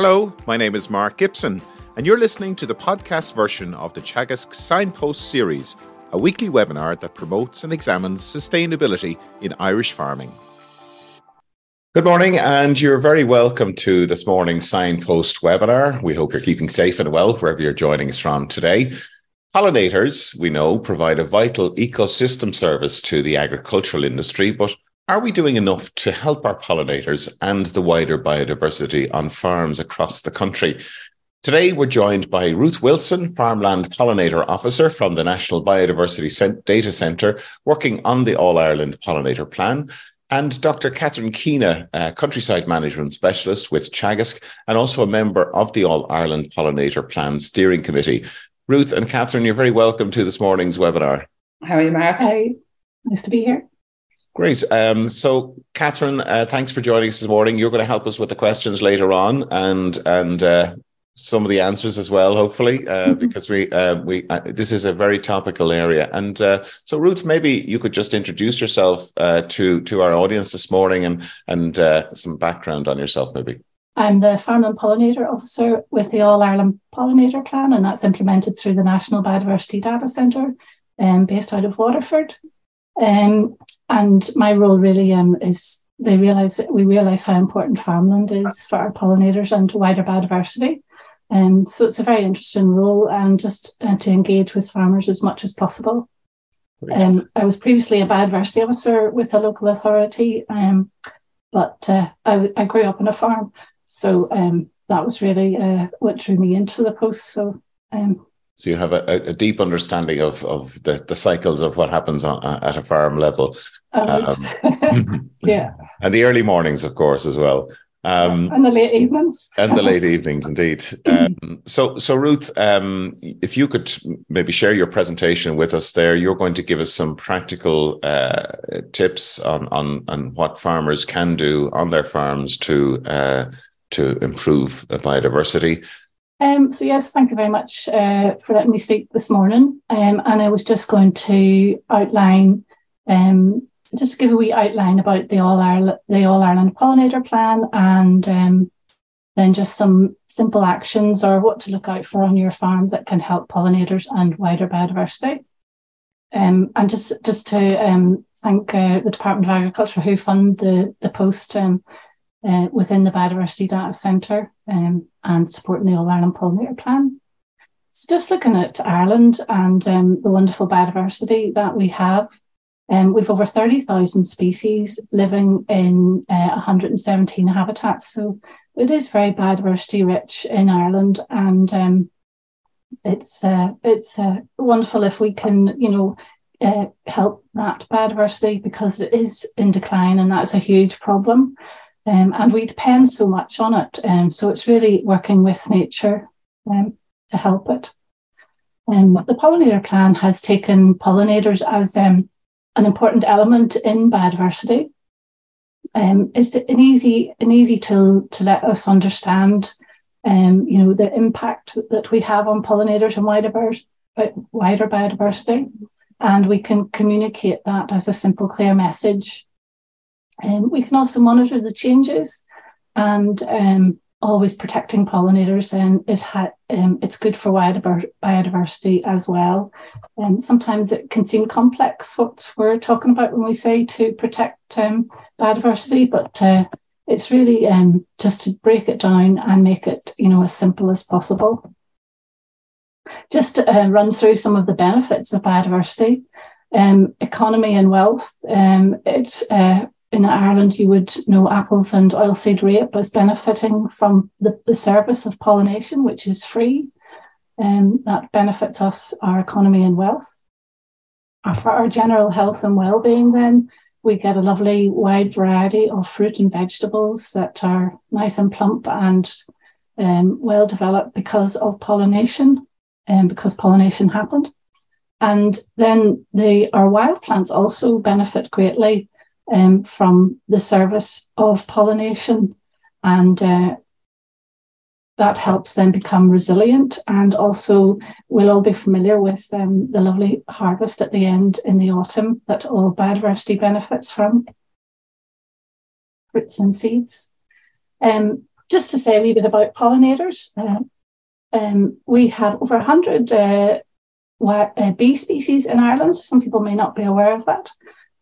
Hello, my name is Mark Gibson, and you're listening to the podcast version of the Teagasc Signpost series, a weekly webinar that promotes and examines sustainability in Irish farming. Good morning, and you're very welcome to this morning's Signpost webinar. We hope you're keeping safe and well wherever you're joining us from today. Pollinators, we know, provide a vital ecosystem service to the agricultural industry, but are we doing enough to help our pollinators and the wider biodiversity on farms across the country? Today, we're joined by Ruth Wilson, Farmland Pollinator Officer from the National Biodiversity Data Centre, working on the All Ireland Pollinator Plan, and Dr. Catherine Keena, Countryside Management Specialist with Teagasc, and also a member of the All Ireland Pollinator Plan Steering Committee. Ruth and Catherine, you're very welcome to this morning's webinar. How are you, Mark? Hi, nice to be here. Great. Um, so, Catherine, uh, thanks for joining us this morning. You're going to help us with the questions later on, and and uh, some of the answers as well, hopefully, uh, mm-hmm. because we uh, we uh, this is a very topical area. And uh, so, Ruth, maybe you could just introduce yourself to to our audience this morning and and some background on yourself, maybe. I'm the Farmland Pollinator Officer with the All Ireland Pollinator Plan, and that's implemented through the National Biodiversity Data Centre, um, based out of Waterford. Um, and my role really um, is they realize that we realize how important farmland is for our pollinators and wider biodiversity. Um, so it's a very interesting role and just uh, to engage with farmers as much as possible. Um, I was previously a biodiversity officer with a local authority, um, but uh, I, I, grew up on a farm. So um, that was really uh, what drew me into the post. So um, so you have a, a deep understanding of of the, the cycles of what happens on, at a farm level. Um, um, yeah. And the early mornings, of course, as well. Um, and the late evenings. and the late evenings, indeed. Um, so, so Ruth, um, if you could maybe share your presentation with us there, you're going to give us some practical uh, tips on, on on what farmers can do on their farms to uh, to improve biodiversity. Um, so yes, thank you very much uh, for letting me speak this morning. Um, and I was just going to outline, um, just give a wee outline about the All Ireland, the All Ireland Pollinator Plan, and um, then just some simple actions or what to look out for on your farm that can help pollinators and wider biodiversity. Um, and just just to um, thank uh, the Department of Agriculture who fund the the post uh, within the Biodiversity Data Centre um, and supporting the All Ireland Pollinator Plan. So just looking at Ireland and um, the wonderful biodiversity that we have, um, we've over 30,000 species living in uh, 117 habitats. So it is very biodiversity rich in Ireland and um, it's uh, it's uh, wonderful if we can, you know, uh, help that biodiversity because it is in decline and that's a huge problem. Um, and we depend so much on it. Um, so it's really working with nature um, to help it. Um, the pollinator plan has taken pollinators as um, an important element in biodiversity. Um, it's an easy an easy tool to let us understand, you know, the impact that we have on pollinators and wider, wider biodiversity, and we can communicate that as a simple, clear message um, we can also monitor the changes and um, always protecting pollinators, and it ha- um, it's good for biodiversity as well. Um, sometimes it can seem complex what we're talking about when we say to protect um, biodiversity, but uh, it's really um, just to break it down and make it you know as simple as possible. Just to uh, run through some of the benefits of biodiversity. Um, economy and wealth. Um, uh, in Ireland, you would know apples and oilseed rape as benefiting from the, the service of pollination, which is free. And um, that benefits us, our economy and wealth. For our general health and well-being, then we get a lovely wide variety of fruit and vegetables that are nice and plump and um, well developed because of pollination and um, because pollination happened. And then the our wild plants also benefit greatly um, from the service of pollination. And uh, that helps them become resilient. And also, we'll all be familiar with um, the lovely harvest at the end in the autumn that all biodiversity benefits from fruits and seeds. Um, just to say a wee bit about pollinators, uh, um, we have over 100 uh, uh, bee species in Ireland. Some people may not be aware of that.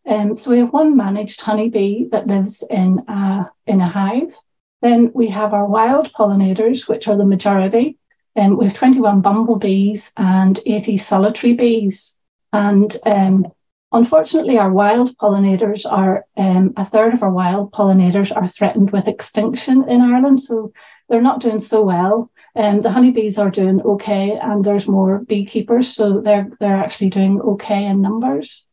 Um, so we have one managed honeybee that lives in a, in a hive. Then we have our wild pollinators, which are the majority. Um, we have 21 bumblebees and 80 solitary bees. And um, unfortunately, our wild pollinators are um, a third of our wild pollinators are threatened with extinction in Ireland. So they're not doing so well. Um, the honeybees are doing okay, and there's more beekeepers, so they're they're actually doing okay in numbers.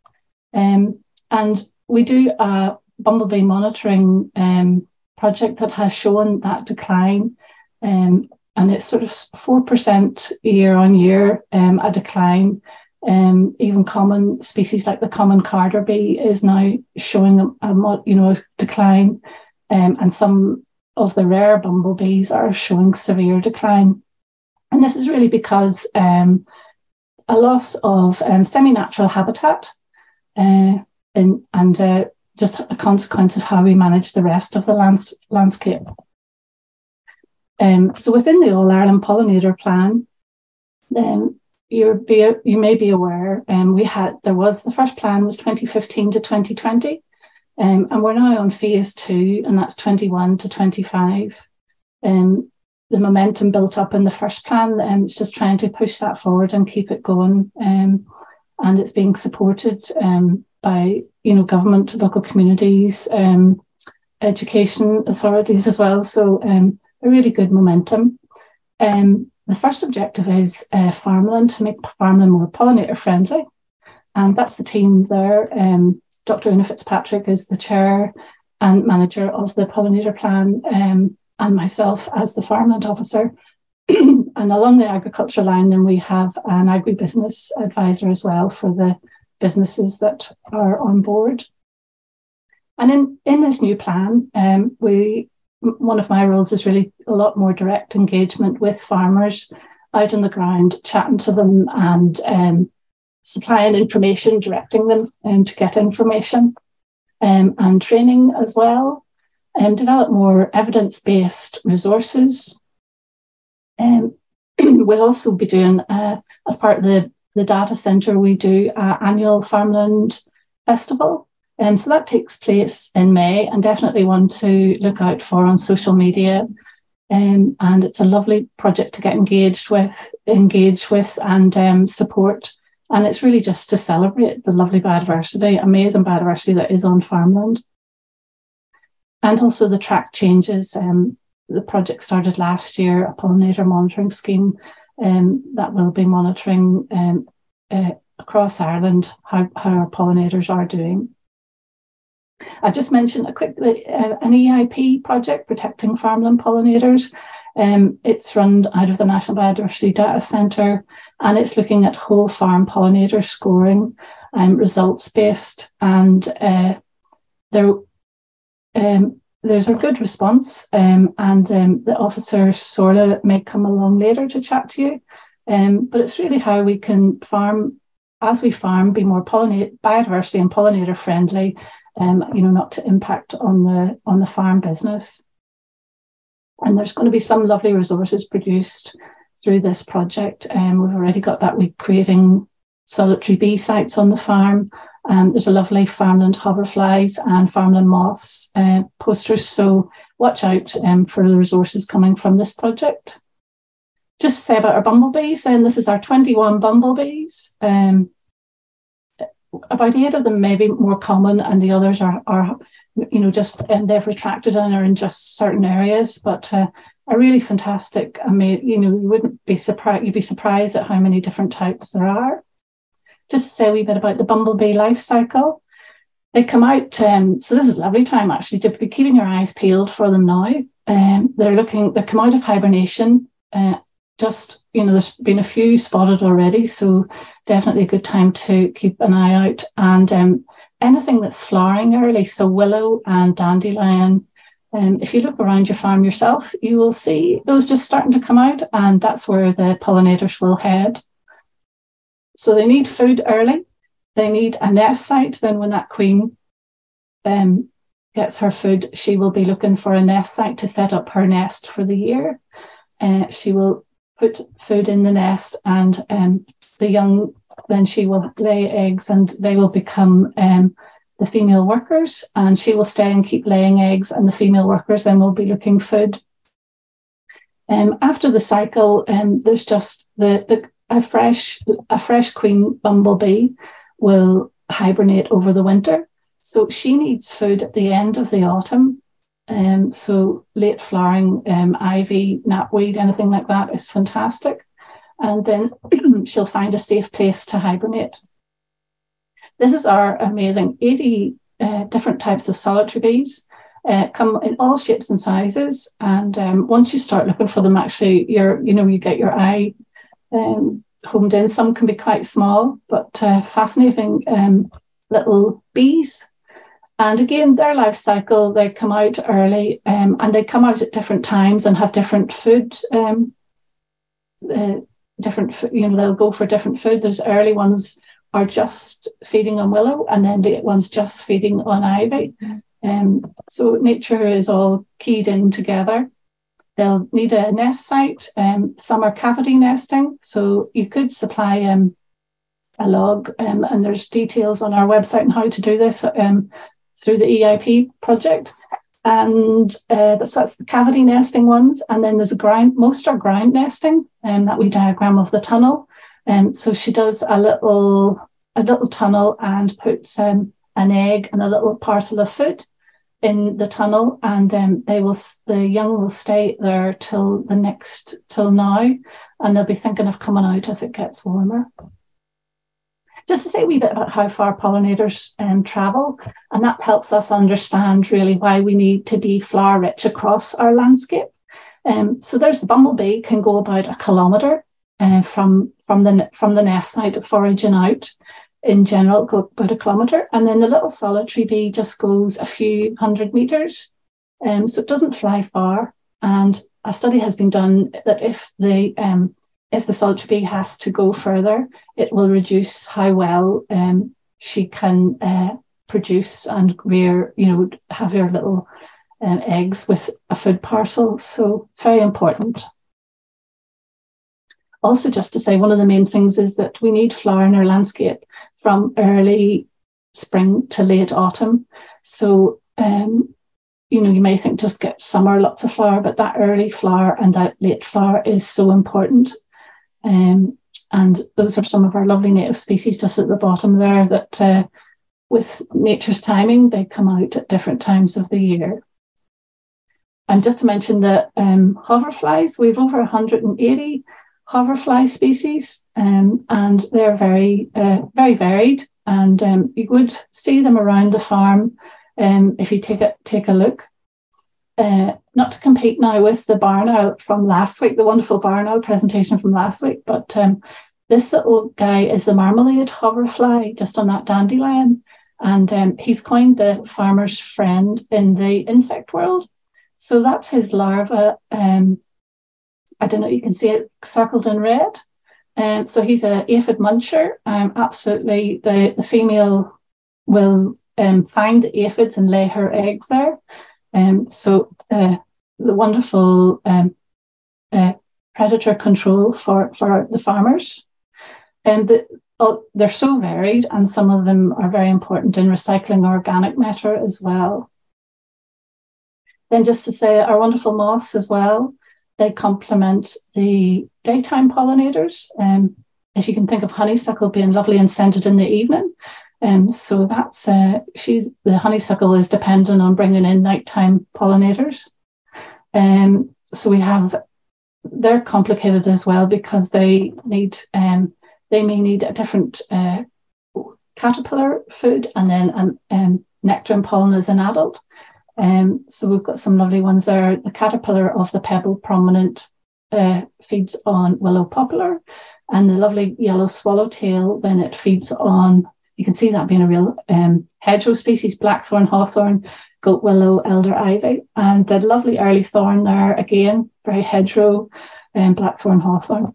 Um, and we do a bumblebee monitoring um, project that has shown that decline, um, and it's sort of four percent year on year um, a decline. Um, even common species like the common carder bee is now showing a, a you know decline, and some of the rare bumblebees are showing severe decline. And this is really because um, a loss of um, semi natural habitat uh, in, and uh, just a consequence of how we manage the rest of the lands- landscape. Um, so within the All Ireland Pollinator Plan, um, you be, you may be aware, um, we had there was the first plan was 2015 to 2020, um, and we're now on phase two, and that's 21 to 25. Um, the momentum built up in the first plan, and it's just trying to push that forward and keep it going. Um, and it's being supported um, by you know government, local communities, um, education authorities as well. So um, a really good momentum. the first objective is uh, farmland to make farmland more pollinator friendly, and that's the team there. Um, Dr. Una Fitzpatrick is the chair and manager of the pollinator plan, um, and myself as the farmland officer. and along the agriculture line, then we have an agribusiness advisor as well for the businesses that are on board. And in, in this new plan, um, we one of my roles is really a lot more direct engagement with farmers out on the ground, chatting to them and um, supplying information, directing them um, to get information, um, and training as well, and develop more evidence based resources. Um, we'll also be doing, uh, as part of the, the data centre, we do our annual Farmland Festival. Um, so that takes place in May, and definitely one to look out for on social media. Um, and it's a lovely project to get engaged with, engage with, and um, support and it's really just to celebrate the lovely biodiversity, amazing biodiversity that is on farmland. And also the track changes. Um, the project started last year, a pollinator monitoring scheme um, that will be monitoring um, uh, across Ireland how, how our pollinators are doing. I just mentioned a quick uh, an EIP project protecting farmland pollinators. Um, it's run out of the National Biodiversity Data Centre and it's looking at whole farm pollinator scoring, um, results based, and uh, there, um, there's a good response. Um, and um, the officer Saorla may come along later to chat to you. Um, but it's really how we can farm as we farm, be more pollinate biodiversity and pollinator friendly, um, you know, not to impact on the on the farm business. And there's going to be some lovely resources produced through this project. Um, we've already got that. We're creating solitary bee sites on the farm. Um, there's a lovely farmland hoverflies and farmland moths uh, posters. So watch out um, for the resources coming from this project. Just to say about our bumblebees, and this is our 21 bumblebees. Um, about eight of them may be more common, and the others are, are you know, just and they've retracted and are in just certain areas. But uh, a really fantastic. I mean, you know, you wouldn't be surprised. You'd be surprised at how many different types there are. Just to say a wee bit about the bumblebee life cycle. They come out. Um, so this is a lovely time actually to be keeping your eyes peeled for them now. Um, they're looking. They come out of hibernation. Uh, just you know, there's been a few spotted already, so definitely a good time to keep an eye out. And um, anything that's flowering early, so willow and dandelion um, if you look around your farm yourself, you will see those just starting to come out, and that's where the pollinators will head. So they need food early. They need a nest site. Then when that queen um, gets her food, she will be looking for a nest site to set up her nest for the year. Uh, she will put food in the nest, and um, the young then she will lay eggs, and they will become um, the female workers, and she will stay and keep laying eggs, and the female workers then will be looking food. Um, after the cycle, um, there's just the, the a fresh a fresh queen bumblebee will hibernate over the winter. So she needs food at the end of the autumn. Um, so late flowering um, ivy, knapweed, anything like that is fantastic. And then she'll find a safe place to hibernate. This is our amazing 80 uh, different types of solitary bees. Uh, come in all shapes and sizes, and um, once you start looking for them, actually, you're you know you get your eye um, homed in. Some can be quite small, but uh, fascinating um, little bees. And again, their life cycle, they come out early um, and they come out at different times and have different food. Um, uh, different, you know, they'll go for different food. There's early ones are just feeding on willow, and then late ones just feeding on ivy. Um, so nature is all keyed in together. They'll need a nest site. Um, some are cavity nesting, so you could supply um, a log, um, and there's details on our website on how to do this um, through the EIP project. And uh, that's, that's the cavity nesting ones. And then there's a ground, most are ground nesting, and um, that we diagram of the tunnel. And um, so she does a little a little tunnel and puts an egg and a little parcel of food in the tunnel, and um, they will the young will stay there till the next till now, and they'll be thinking of coming out as it gets warmer. Just to say a wee bit about how far pollinators um, travel, and that helps us understand really why we need to be flower rich across our landscape. Um, so there's the bumblebee can go about a kilometre uh, from from the from the nest site foraging out, in general go about a kilometre, and then the little solitary bee just goes a few hundred metres. Um, so it doesn't fly far. And a study has been done that if the um, if the solitary bee has to go further, it will reduce how well um, she can uh, produce and rear, you know, have her little um, eggs with a food parcel. So it's very important also just to say one of the main things is that we need flower in our landscape from early spring to late autumn. So um, you know, you may think just get summer lots of flower, but that early flower and that late flower is so important. Um, and those are some of our lovely native species just at the bottom there that uh, with nature's timing, they come out at different times of the year. And just to mention that um, hoverflies, we've over 180 hoverfly species, um, and they're very uh, very varied. And um, you would see them around the farm um, if you take a take a look. Uh, not to compete now with the barn owl from last week, the wonderful barn owl presentation from last week, but um, this little guy is the marmalade hoverfly, just on that dandelion, and um, he's coined the farmer's friend in the insect world. So that's his larva um, I don't know, you can see it circled in red. Um, so he's a aphid muncher. Um, absolutely, the, the female will um, find the aphids and lay her eggs there. Um, so uh, the wonderful um, uh, predator control for, for the farmers. And the, oh, they're so varied, and some of them are very important in recycling organic matter as well. Then, just to say, our wonderful moths as well. They complement the daytime pollinators. Um, if you can think of honeysuckle being lovely and scented in the evening. Um, so that's uh, she's the honeysuckle is dependent on bringing in nighttime pollinators. Um, so we have they're complicated as well because they need um, they may need a different uh, caterpillar food and then an um, nectar and pollen as an adult. Um, so we've got some lovely ones there. The caterpillar of the pebble prominent uh, feeds on willow poplar, and the lovely yellow swallowtail then it feeds on. You can see that being a real um, hedgerow species: blackthorn, hawthorn, goat willow, elder ivy, and the lovely early thorn there again, very hedgerow, and um, blackthorn, hawthorn.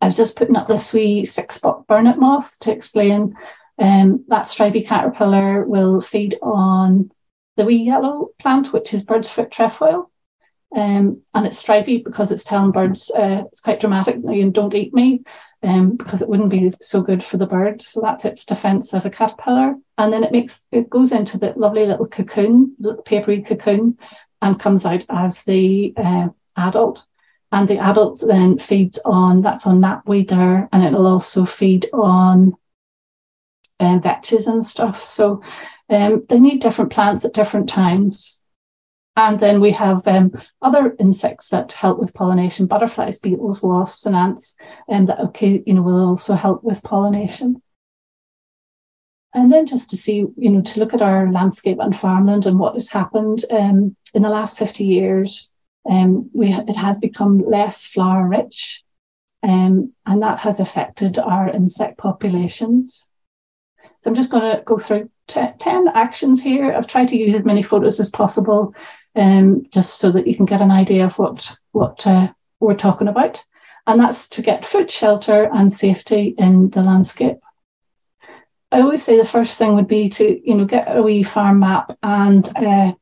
I was just putting up this wee six spot burnet moth to explain um, that stripy caterpillar will feed on the wee yellow plant, which is bird's foot trefoil. Um, and it's stripy because it's telling birds uh, it's quite dramatic. You don't eat me um, because it wouldn't be so good for the bird. So that's its defense as a caterpillar. And then it makes it goes into the lovely little cocoon, papery cocoon, and comes out as the uh, adult. And the adult then feeds on that's on knapweed there, and it'll also feed on um, vetches and stuff. So um, they need different plants at different times. And then we have um, other insects that help with pollination, butterflies, beetles, wasps, and ants, and that okay, you know, will also help with pollination. And then just to see, you know, to look at our landscape and farmland and what has happened um, in the last 50 years, um, we, it has become less flower rich, um, and that has affected our insect populations. So I'm just going to go through t- 10 actions here. I've tried to use as many photos as possible um, just so that you can get an idea of what, what uh, we're talking about. And that's to get food, shelter, and safety in the landscape. I always say the first thing would be to, you know, get a wee farm map and uh,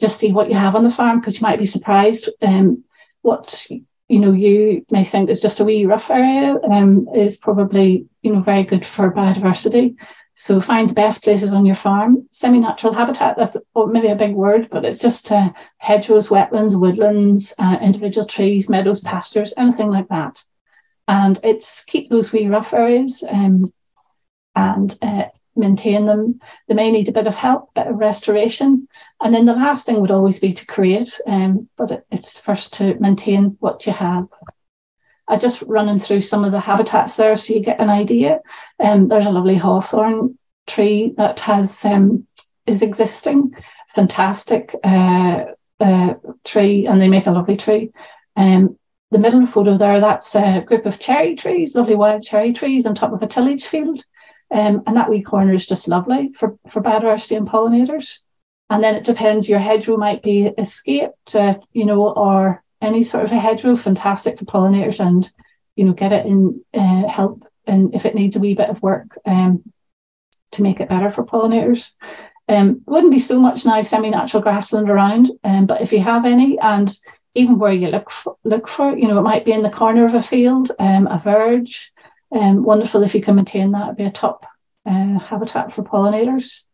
just see what you have on the farm because you might be surprised um, what you know you may think is just a wee rough area um, is probably you know very good for biodiversity. So find the best places on your farm. Semi-natural habitat, that's maybe a big word, but it's just uh, hedgerows, wetlands, woodlands, uh, individual trees, meadows, pastures, anything like that. And it's keep those wee rough areas um, and uh, maintain them. They may need a bit of help, a bit of restoration. And then the last thing would always be to create, um, but it's first to maintain what you have. I just running through some of the habitats there so you get an idea. Um, there's a lovely hawthorn tree that has um, is existing, fantastic uh, uh, tree, and they make a lovely tree. Um, the middle photo there, that's a group of cherry trees, lovely wild cherry trees on top of a tillage field. Um, and that wee corner is just lovely for, for biodiversity and pollinators. And then it depends, your hedgerow might be escaped, uh, you know, or any sort of a hedgerow, fantastic for pollinators and, you know, get it in uh, help and if it needs a wee bit of work um, to make it better for pollinators. Um, wouldn't be so much now semi-natural grassland around, um, but if you have any, and even where you look for, look for, you know, it might be in the corner of a field, um, a verge. Um, wonderful if you can maintain that. It'd be a top uh, habitat for pollinators.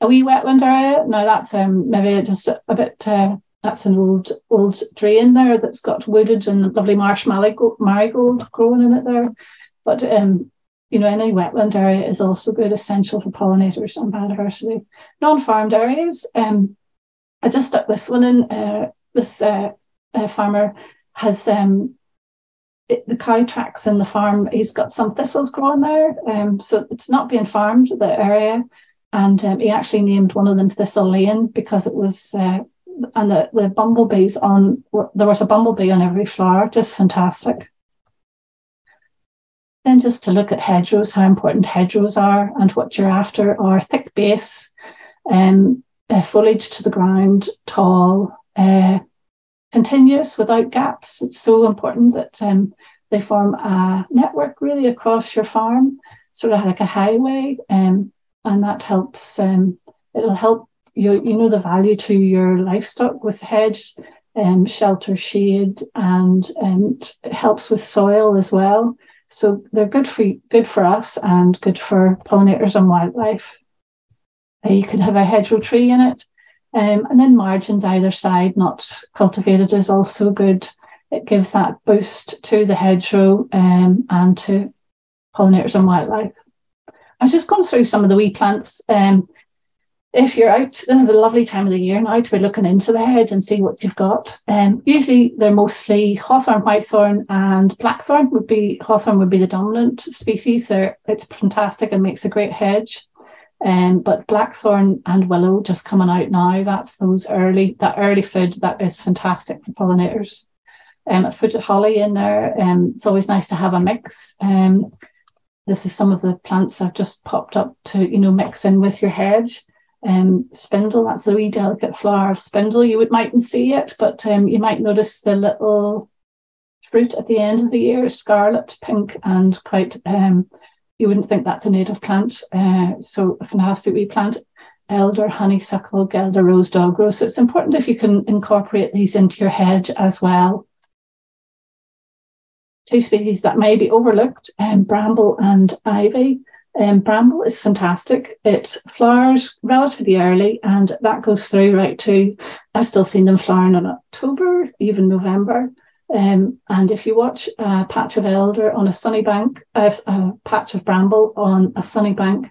A wee wetland area. Now that's um, maybe just a, a bit uh, that's an old old drain there that's got wooded and lovely marsh marigold growing in it there. But um, you know, any wetland area is also good, essential for pollinators and biodiversity. Non-farmed areas. Um, I just stuck this one in. Uh, this uh, uh, farmer has um, it, the cow tracks in the farm. He's got some thistles growing there, um, so it's not being farmed the area. And um, he actually named one of them Thistle Lane because it was uh, and the, the bumblebees on there was a bumblebee on every flower, just fantastic. Then just to look at hedgerows, how important hedgerows are and what you're after are thick base, um, uh, foliage to the ground, tall, uh, continuous without gaps. It's so important that um, they form a network really across your farm, sort of like a highway, um, and that helps. Um, it'll help you you know the value to your livestock with hedge um, shelter shade and and it helps with soil as well. So they're good for good for us and good for pollinators and wildlife. Uh, you could have a hedgerow tree in it. Um, and then margins either side not cultivated is also good. It gives that boost to the hedgerow um, and to pollinators and wildlife. I was just going through some of the wee plants um, if you're out, this is a lovely time of the year now to be looking into the hedge and see what you've got. Um, usually they're mostly hawthorn, whitethorn, and blackthorn would be hawthorn would be the dominant species. There, it's fantastic and makes a great hedge. Um, but blackthorn and willow just coming out now. That's those early that early food that is fantastic for pollinators. Um, I've put holly in there. Um, it's always nice to have a mix. Um, this is some of the plants I've just popped up to you know mix in with your hedge um, spindle. That's the wee delicate flower of spindle. You would mightn't see it, but um, you might notice the little fruit at the end of the year, scarlet, pink, and quite. Um, you wouldn't think that's a native plant. Uh, so a fantastic wee plant. elder, honeysuckle, guelder, rose, dog rose. So it's important if you can incorporate these into your hedge as well. Two species that may be overlooked, um, bramble and ivy. Um, bramble is fantastic. It flowers relatively early and that goes through right to, I've still seen them flowering in October, even November. Um, and if you watch a patch of elder on a sunny bank, a patch of bramble on a sunny bank,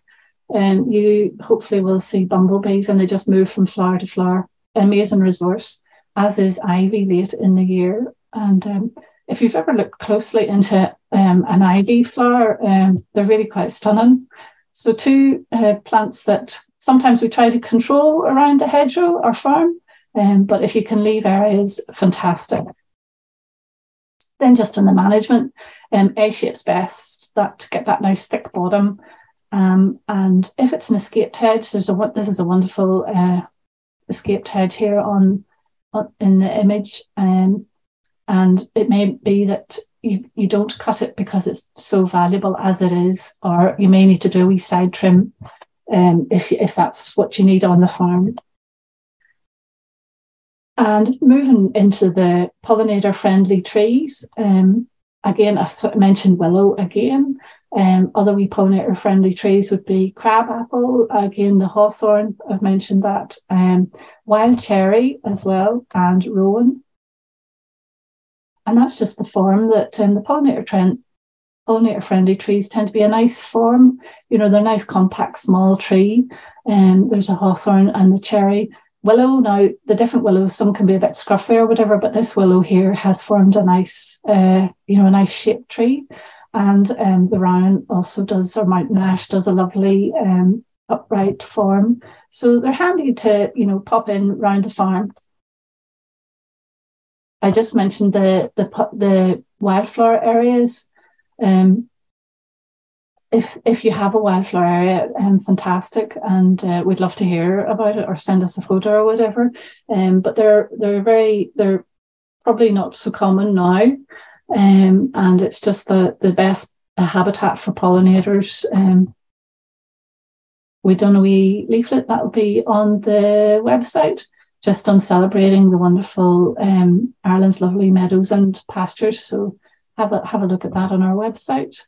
um, you hopefully will see bumblebees and they just move from flower to flower. Amazing resource, as is ivy late in the year. And um, if you've ever looked closely into um, an ivy flower, um, they're really quite stunning. So, two uh, plants that sometimes we try to control around the hedgerow or farm, um, but if you can leave areas, fantastic. Then, just in the management, um, A shape's best, that to get that nice thick bottom. Um, and if it's an escaped hedge, there's a this is a wonderful uh, escaped hedge here on, on in the image. Um, and it may be that you, you don't cut it because it's so valuable as it is, or you may need to do a wee side trim um, if, if that's what you need on the farm. And moving into the pollinator friendly trees, um, again, I've mentioned willow again. Um, other wee pollinator friendly trees would be crabapple, again, the hawthorn, I've mentioned that, um, wild cherry as well, and rowan. And that's just the form that um, the pollinator trend, pollinator friendly trees tend to be a nice form. You know, they're nice, compact, small tree. And um, there's a hawthorn and the cherry. Willow, now the different willows, some can be a bit scruffy or whatever, but this willow here has formed a nice, uh, you know, a nice shaped tree. And um, the rowan also does, or mountain ash does a lovely um, upright form. So they're handy to, you know, pop in round the farm I just mentioned the the the wildflower areas. Um, if if you have a wildflower area, um, fantastic, and uh, we'd love to hear about it or send us a photo or whatever. Um, but they're they're very they're probably not so common now, um, and it's just the the best uh, habitat for pollinators. Um, we done a wee leaflet that will be on the website just on celebrating the wonderful um, Ireland's lovely meadows and pastures. So have a have a look at that on our website.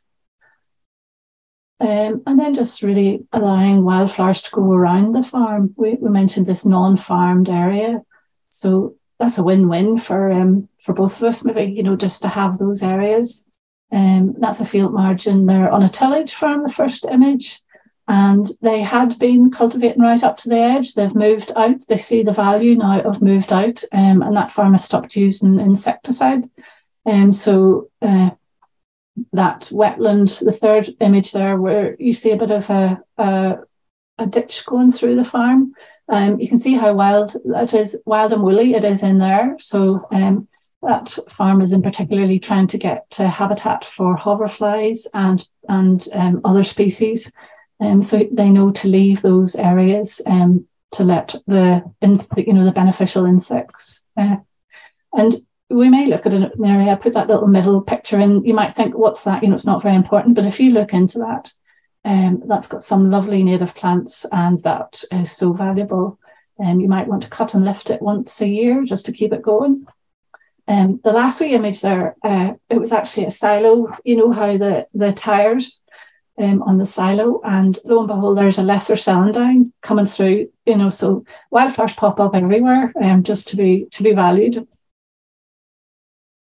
Um, and then just really allowing wildflowers to grow around the farm. We, we mentioned this non-farmed area, so that's a win-win for um, for both of us. Maybe you know just to have those areas. Um, that's a field margin there on a tillage farm. The first image, and they had been cultivating right up to the edge. They've moved out. They see the value now of moved out, um, and that farmer stopped using insecticide. And um, so uh, that wetland, the third image there, where you see a bit of a, a, a ditch going through the farm. Um, you can see how wild that is, wild and woolly it is in there. So um, that farm is in particularly trying to get uh, habitat for hoverflies and and um, other species um, so they know to leave those areas um, to let the, you know, the beneficial insects. Uh, and we may look at an area, put that little middle picture in. You might think, what's that? You know, it's not very important. But if you look into that, um, that's got some lovely native plants and that is so valuable. Um, you might want to cut and lift it once a year just to keep it going. Um, the last wee image there, uh, it was actually a silo. You know how the the tires um, on the silo, and lo and behold, there's a lesser celandine coming through. You know, so wildflowers pop up everywhere, um, just to be to be valued.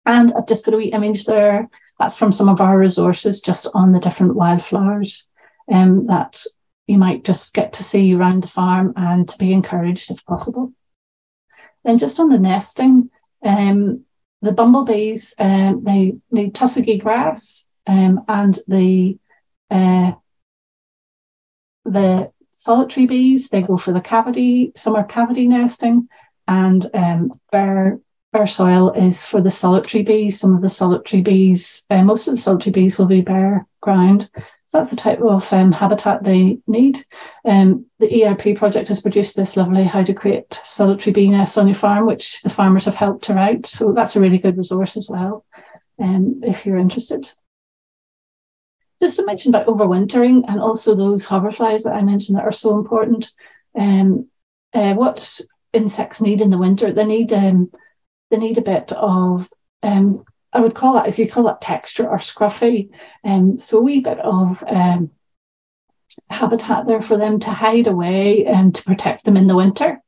And I've just put a wee image there. That's from some of our resources, just on the different wildflowers um, that you might just get to see around the farm and to be encouraged if possible. Then just on the nesting, um, the bumblebees um, they need tussocky grass um, and the uh, the solitary bees, they go for the cavity, are cavity nesting, and um, bare, bare soil is for the solitary bees. Some of the solitary bees, uh, most of the solitary bees will be bare ground. So that's the type of um, habitat they need. Um, the EIP project has produced this lovely how to create solitary bee nests on your farm, which the farmers have helped to write. So that's a really good resource as well, um, if you're interested just to mention about overwintering and also those hoverflies that I mentioned that are so important. um, uh, what insects need in the winter. They need um, they need a bit of um, I would call that if you call that texture or scruffy. Um, so a wee bit of um, habitat there for them to hide away and to protect them in the winter.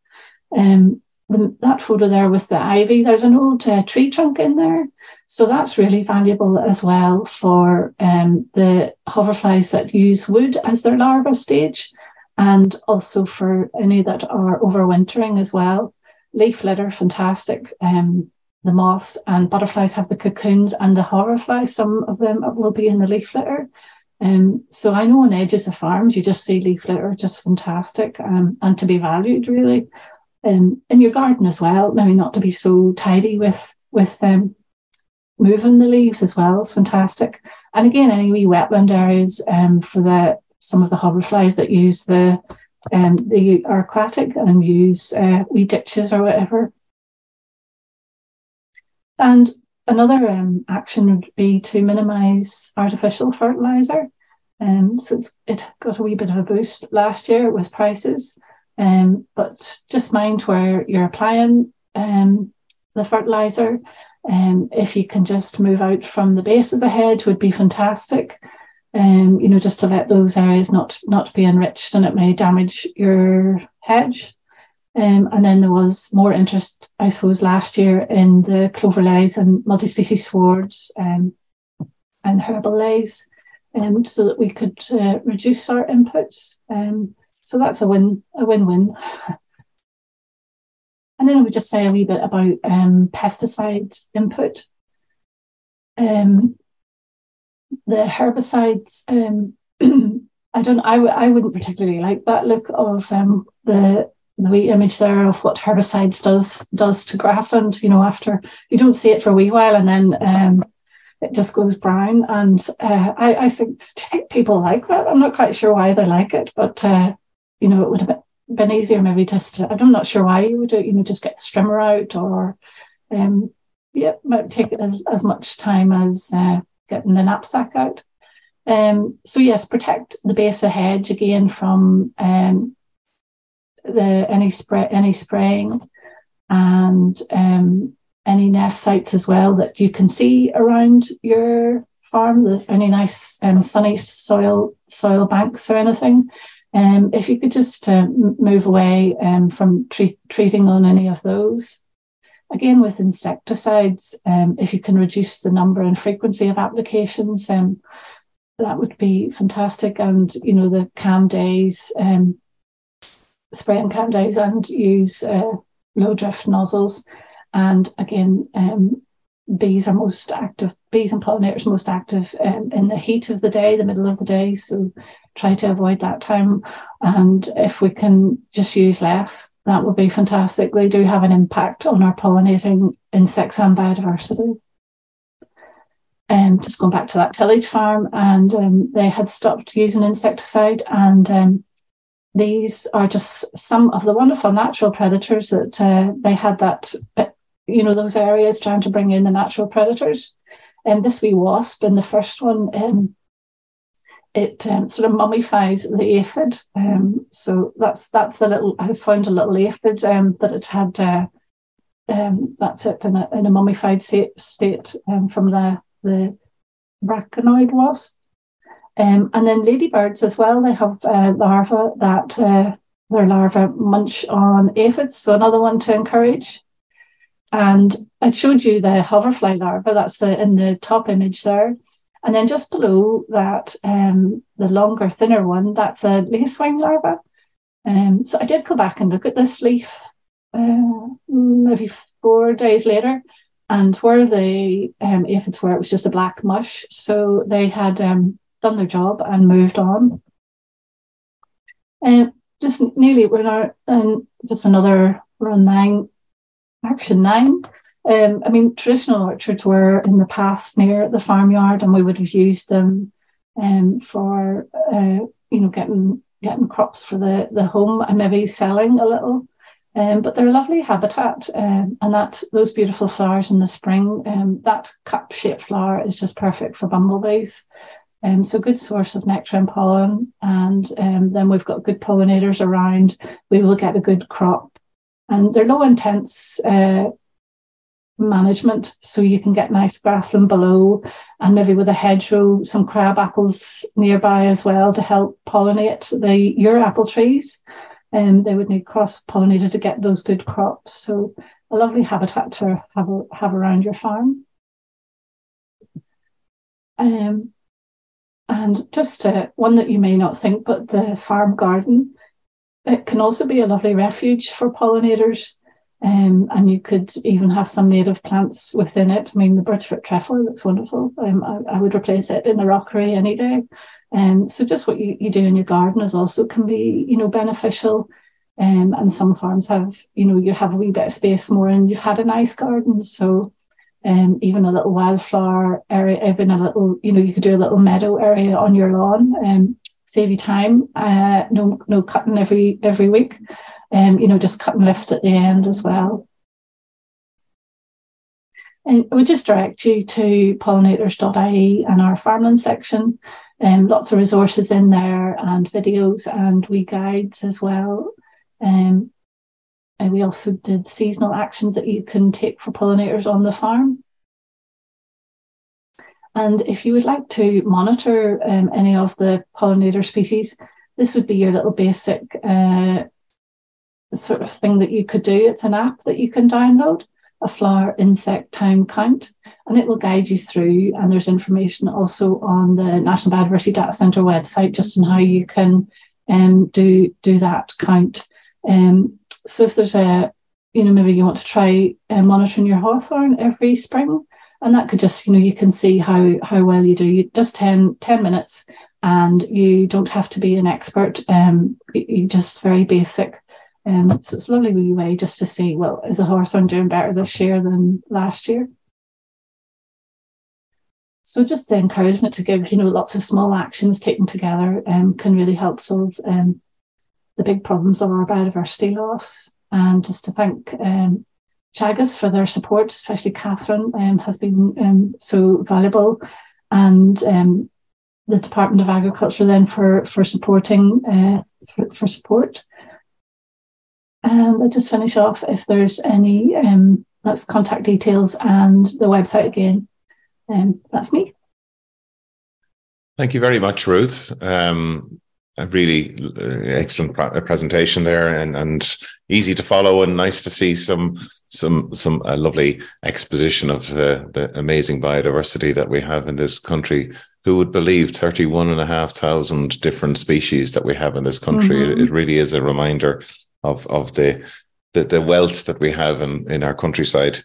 Um, that photo there with the ivy, there's an old uh, tree trunk in there. So that's really valuable as well for um, the hoverflies that use wood as their larva stage and also for any that are overwintering as well. Leaf litter, fantastic. Um, the moths and butterflies have the cocoons and the hoverflies, some of them will be in the leaf litter. Um, so I know on edges of farms, you just see leaf litter, just fantastic um, and to be valued really. Um, in your garden as well, maybe not to be so tidy with with um, moving the leaves as well is fantastic. And again, any wee wetland areas um, for the some of the hoverflies that use the um, the are aquatic and use uh, wee ditches or whatever. And another um, action would be to minimise artificial fertiliser. Um, so it got a wee bit of a boost last year with prices. Um, but just mind where you're applying um, the fertiliser. Um, if you can just move out from the base of the hedge would be fantastic. Um, you know, just to let those areas not not be enriched and it may damage your hedge. Um, and then there was more interest, I suppose, last year in the clover leys and multi-species swards um, and herbal leys, um, so that we could uh, reduce our inputs. Um, so that's a win, a win-win. and then I would just say a wee bit about um, pesticide input. Um, the herbicides, um, I don't, I w- I wouldn't particularly like that look of um, the the wee image there of what herbicides does does to grassland. You know, after you don't see it for a wee while, and then um, it just goes brown. And uh, I, I think, do you think people like that? I'm not quite sure why they like it, but uh, you know, it would have been easier maybe just to, I'm not sure why you would do it, you know, just get the strimmer out or, um, yeah, might take as, as much time as uh, getting the knapsack out. Um, so yes, protect the base of hedge again from um, the any spray any spraying and um, any nest sites as well that you can see around your farm. The, any nice um, sunny soil soil banks or anything. Um, if you could just uh, move away um, from treat, treating on any of those. Again, with insecticides, um, if you can reduce the number and frequency of applications, um, that would be fantastic. And, you know, the calm days, um, spray and calm days and use uh, low drift nozzles. And again, um, bees are most active, bees and pollinators most active um, in the heat of the day, the middle of the day. So try to avoid that time. And if we can just use less, that would be fantastic. They do have an impact on our pollinating insects and biodiversity. Um, just going back to that tillage farm, and um, they had stopped using insecticide, and um, these are just some of the wonderful natural predators that uh, they had. That you know those areas trying to bring in the natural predators, and this wee wasp in the first one um, it um, sort of mummifies the aphid. Um, so that's that's a little. I found a little aphid um, that it had. Uh, um, that's it in a, in a mummified state um, from the the braconid wasp. Um, and then ladybirds as well. They have uh, larvae that uh, their larvae munch on aphids. So another one to encourage. And I showed you the hoverfly larva. That's the in the top image there. And then just below that, um, the longer, thinner one, that's a lacewing larva. Um, so I did go back and look at this leaf uh, maybe four days later, and where the um, aphids were, it was just a black mush. So they had um, done their job and moved on. And just nearly, we're now, and just another run nine, action nine. Um, I mean, traditional orchards were in the past near the farmyard, and we would have used them um, for uh, you know getting getting crops for the the home and maybe selling a little. Um, but they're a lovely habitat, um, and that those beautiful flowers in the spring, um, that cup shaped flower is just perfect for bumblebees. Um, so good source of nectar and pollen, and um, then we've got good pollinators around. We will get a good crop, and they're low intense uh, management, so you can get nice grassland below, and maybe with a hedgerow, some crab apples nearby as well to help pollinate the your apple trees. And um, they would need cross pollinated to get those good crops. So a lovely habitat to have have around your farm. Um, and just uh, one that you may not think, but the farm garden, it can also be a lovely refuge for pollinators. Um, and you could even have some native plants within it. I mean, the bird's foot trefoil looks wonderful. Um, I, I, would replace it in the rockery any day. And um, so just what you, you do in your garden is also can be, you know, beneficial. Um, and some farms have, you know, you have a wee bit of space more and you've had a nice garden. So um, even a little wildflower area, even a little, you know, you could do a little meadow area on your lawn, um, save you time. Uh, no, no cutting every every week, um, you know, just cut and lift at the end as well. And we just direct you to pollinators.ie and our farmland section. Um, lots of resources in there and videos and wee guides as well. Um, and we also did seasonal actions that you can take for pollinators on the farm. And if you would like to monitor um, any of the pollinator species, this would be your little basic uh, sort of thing that you could do. It's an app that you can download, a flower insect time count, and it will guide you through. And there's information also on the National Biodiversity Data Centre website just on how you can um, do do that count. Um, so if there's a, you know, maybe you want to try uh, monitoring your hawthorn every spring, and that could just, you know, you can see how how well you do. You just 10, 10 minutes, and you don't have to be an expert. Um, you just very basic. Um, so it's a lovely wee way just to see, well, is the hawthorn doing better this year than last year? So just the encouragement to give, you know, lots of small actions taken together um, can really help solve um, the big problems of our biodiversity loss. And just to thank um, Teagasc for their support, especially Catherine um, has been um, so valuable, and um, the Department of Agriculture then for for supporting uh, for, for, support. And I just finish off if there's any um, that's contact details and the website again. Um, that's me. Thank you very much, Ruth. Um, a really uh, excellent presentation there and, and easy to follow and nice to see some some some a lovely exposition of uh, the amazing biodiversity that we have in this country. Who would believe 31 and a half thousand different species that we have in this country? Mm-hmm. it, it, really is a reminder of of the the, the wealth that we have in, in our countryside.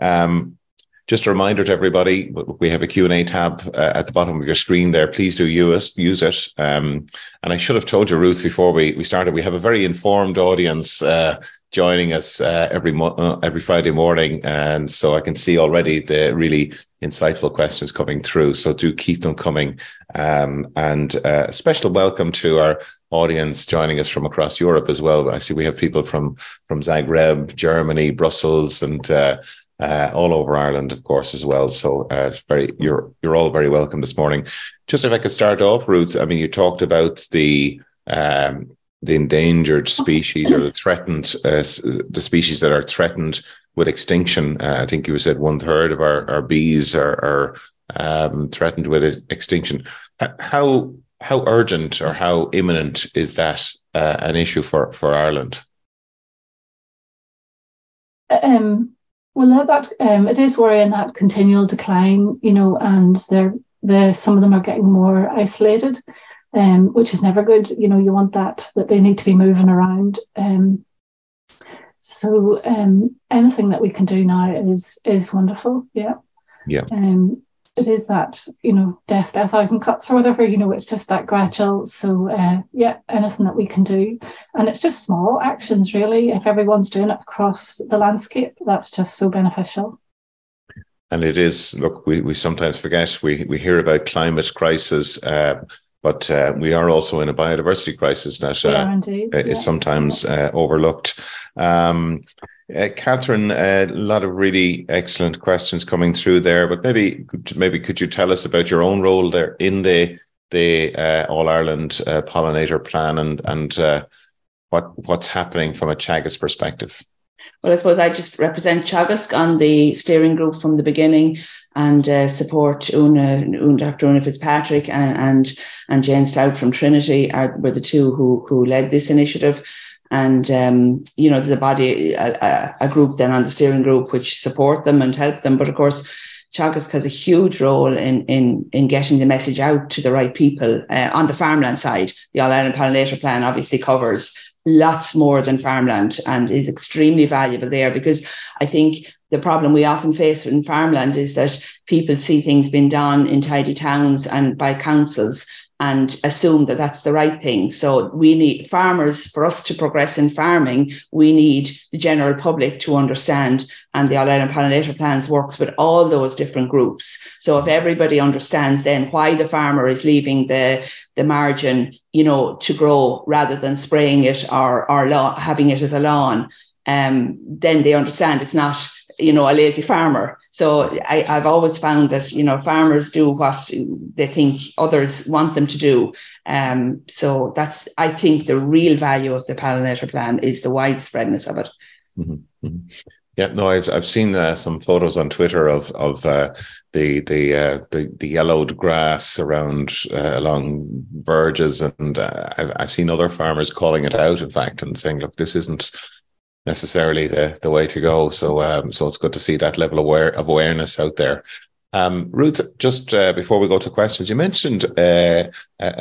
Um, just a reminder to everybody, we have a Q&A tab uh, at the bottom of your screen there. Please do use, use it. Um, and I should have told you, Ruth, before we, we started, we have a very informed audience uh, joining us uh, every mo- uh, every Friday morning. And so I can see already the really insightful questions coming through. So do keep them coming. Um, and uh, a special welcome to our audience joining us from across Europe as well. I see we have people from from Zagreb, Germany, Brussels, and uh, uh, all over Ireland, of course, as well. So uh, very, you're you're all very welcome this morning. Just if I could start off, Ruth. I mean, you talked about the um, the endangered species or the threatened uh, the species that are threatened with extinction. Uh, I think you said one third of our, our bees are, are um, threatened with extinction. How how urgent or how imminent is that uh, an issue for for Ireland? Um, well, that um, it is worrying that continual decline, you know, and they're the some of them are getting more isolated, um, which is never good. You know, you want that that they need to be moving around. Um, so um, anything that we can do now is is wonderful. Yeah. Yeah. Um, it is that you know death by a thousand cuts or whatever you know it's just that gradual. So uh, yeah anything that we can do. And it's just small actions really. If everyone's doing it across the landscape that's just so beneficial. And it is look we, we sometimes forget we we hear about climate crisis uh, but uh, we are also in a biodiversity crisis that uh, is yeah. sometimes uh, overlooked. Um, Uh, Catherine, uh, a lot of really excellent questions coming through there, but maybe maybe could you tell us about your own role there in the the uh, All Ireland uh, pollinator plan and and uh, what what's happening from a Teagasc perspective? Well, I suppose I just represent Teagasc on the steering group from the beginning and uh, support Una, Dr. Una Fitzpatrick and, and, and Jane Stout from Trinity are, were the two who, who led this initiative. And, um, you know, there's a body, a, a, group then on the steering group which support them and help them. But of course, Teagasc has a huge role in, in, in getting the message out to the right people uh, on the farmland side. The All Ireland Pollinator Plan obviously covers lots more than farmland and is extremely valuable there because I think the problem we often face in farmland is that people see things being done in tidy towns and by councils and assume that that's the right thing. So we need farmers for us to progress in farming. We need the general public to understand, and the All Ireland Pollinator Plans works with all those different groups. So if everybody understands then why the farmer is leaving the the margin, you know, to grow rather than spraying it or or having it as a lawn, um, then they understand it's not you know a lazy farmer so I, have always found that you know farmers do what they think others want them to do um, so that's i think the real value of the pollinator plan is the widespreadness of it mm-hmm. Mm-hmm. Yeah, no, I've I've seen uh, some photos on Twitter of of uh, the the, uh, the the yellowed grass around uh, along verges, and uh, I've I've seen other farmers calling it out, in fact, and saying, "Look, this isn't necessarily the the way to go." So um, so it's good to see that level of aware of awareness out there. Um, Ruth, just uh, before we go to questions, you mentioned a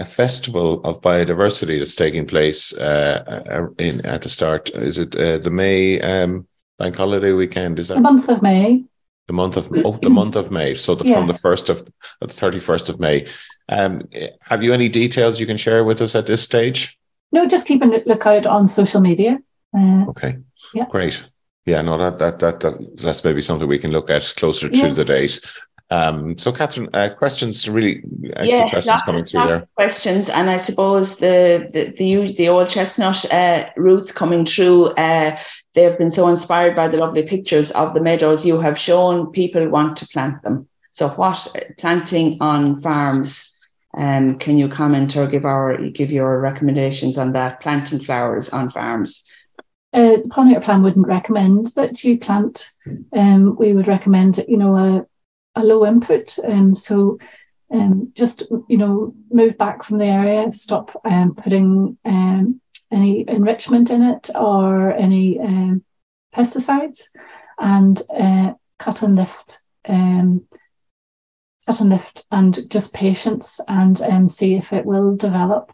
festival of biodiversity that's taking place in at the start. Is it the May? Um, bank holiday weekend. Is that the month of May? The month of oh, the month of May. So the, yes. from the first of the thirty first of May. Um, have you any details you can share with us at this stage? No, just keep a lookout on social media. Uh, okay. Yeah. Great. Yeah. No, that, that that that that's maybe something we can look at closer to yes. the date. Um, so, Catherine, uh, questions really extra yeah, questions coming through there. Questions, and I suppose the the the, the old chestnut uh, Ruth coming through. Uh, they have been so inspired by the lovely pictures of the meadows you have shown. People want to plant them. So, what uh, planting on farms? Um, can you comment or give our give your recommendations on that? Planting flowers on farms. Uh, the pollinator plan wouldn't recommend that you plant. Um, we would recommend, you know, a a low input. Um, so um, just you know move back from the area, stop um, putting um, any enrichment in it or any um, pesticides, and uh, cut and lift. Um, cut and lift and just patience and um, see if it will develop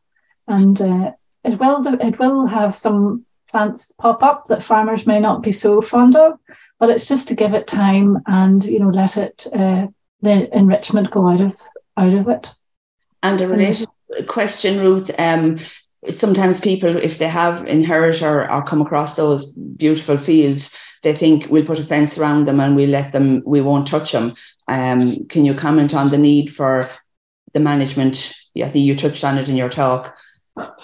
and uh, it will it will have some plants pop up that farmers may not be so fond of but it's just to give it time and you know let it uh, the enrichment go out of out of it. And a related mm. question, Ruth. Um, sometimes people, if they have inherit or, or come across those beautiful fields, they think we'll put a fence around them and we let them, we won't touch them. Um, can you comment on the need for the management? Yeah, I think you touched on it in your talk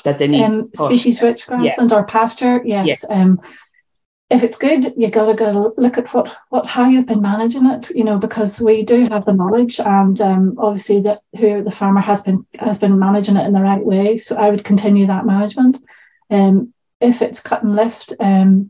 that they need um, species rich grass yeah. and our pasture. Yes. Yeah. Um, if it's good, you gotta go look at what what how you've been managing it, you know, because we do have the knowledge, and um, obviously that who the farmer has been has been managing it in the right way. So I would continue that management. Um, if it's cut and lift, um,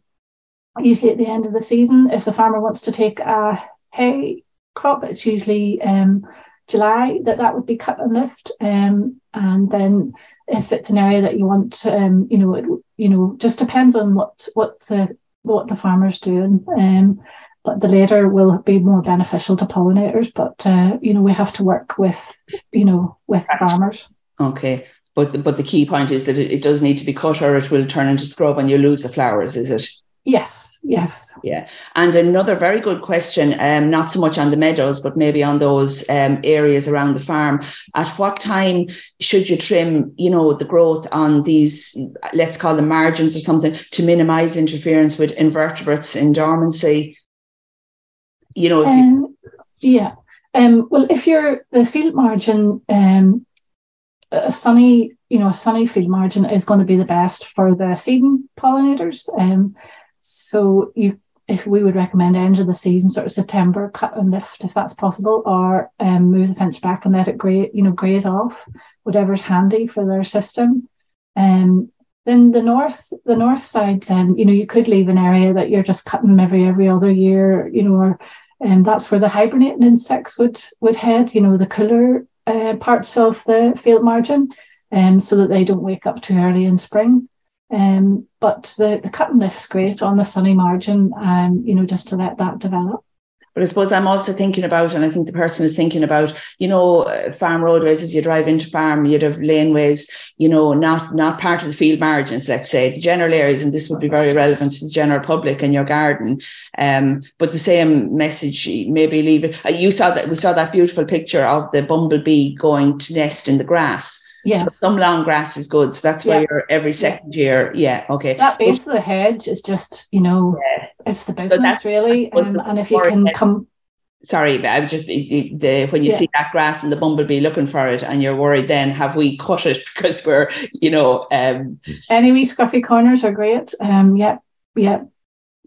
usually at the end of the season, if the farmer wants to take a hay crop, it's usually um, July that that would be cut and lift, um, and then if it's an area that you want, um, you know, it, you know, just depends on what what the what the farmer's doing. Um, but the later will be more beneficial to pollinators. But uh, you know, we have to work with you know with farmers. Okay. But the, but the key point is that it, it does need to be cut or it will turn into scrub and you lose the flowers, is it? Yes, yes. Yeah. And another very good question, um, not so much on the meadows, but maybe on those um, areas around the farm. At what time should you trim, you know, the growth on these, let's call them margins or something, to minimize interference with invertebrates in dormancy? You know, um, you... yeah. Um, well, if you're the field margin, um, a sunny, you know, a sunny field margin is going to be the best for the feeding pollinators. Um, so you if we would recommend end of the season, sort of September, cut and lift if that's possible, or um, move the fence back and let it graze, you know, graze off, whatever's handy for their system. Um, then the north, the north side, um, you know, you could leave an area that you're just cutting every every other year, you know, or and um, that's where the hibernating insects would would head, you know, the cooler uh, parts of the field margin, um, so that they don't wake up too early in spring. Um, but the, the cut and lift's great on the sunny margin, um, you know, just to let that develop. But I suppose I'm also thinking about, and I think the person is thinking about, you know, uh, farm roadways as you drive into farm, you'd have laneways, you know, not not part of the field margins, let's say, the general areas, and this would be very relevant to the general public in your garden. Um, but the same message, maybe leave it. Uh, you saw that we saw that beautiful picture of the bumblebee going to nest in the grass. Yes. So some long grass is good. So that's where yeah. you're every second yeah. year. Yeah. Okay. That base but, of the hedge is just, you know, yeah. it's the business so really. Um, and if you can come. Sorry, but I was just the, the when you see that grass and the bumblebee looking for it, and you're worried, then have we cut it because we're, you know, um, any wee scruffy corners are great. Um, yeah, yeah.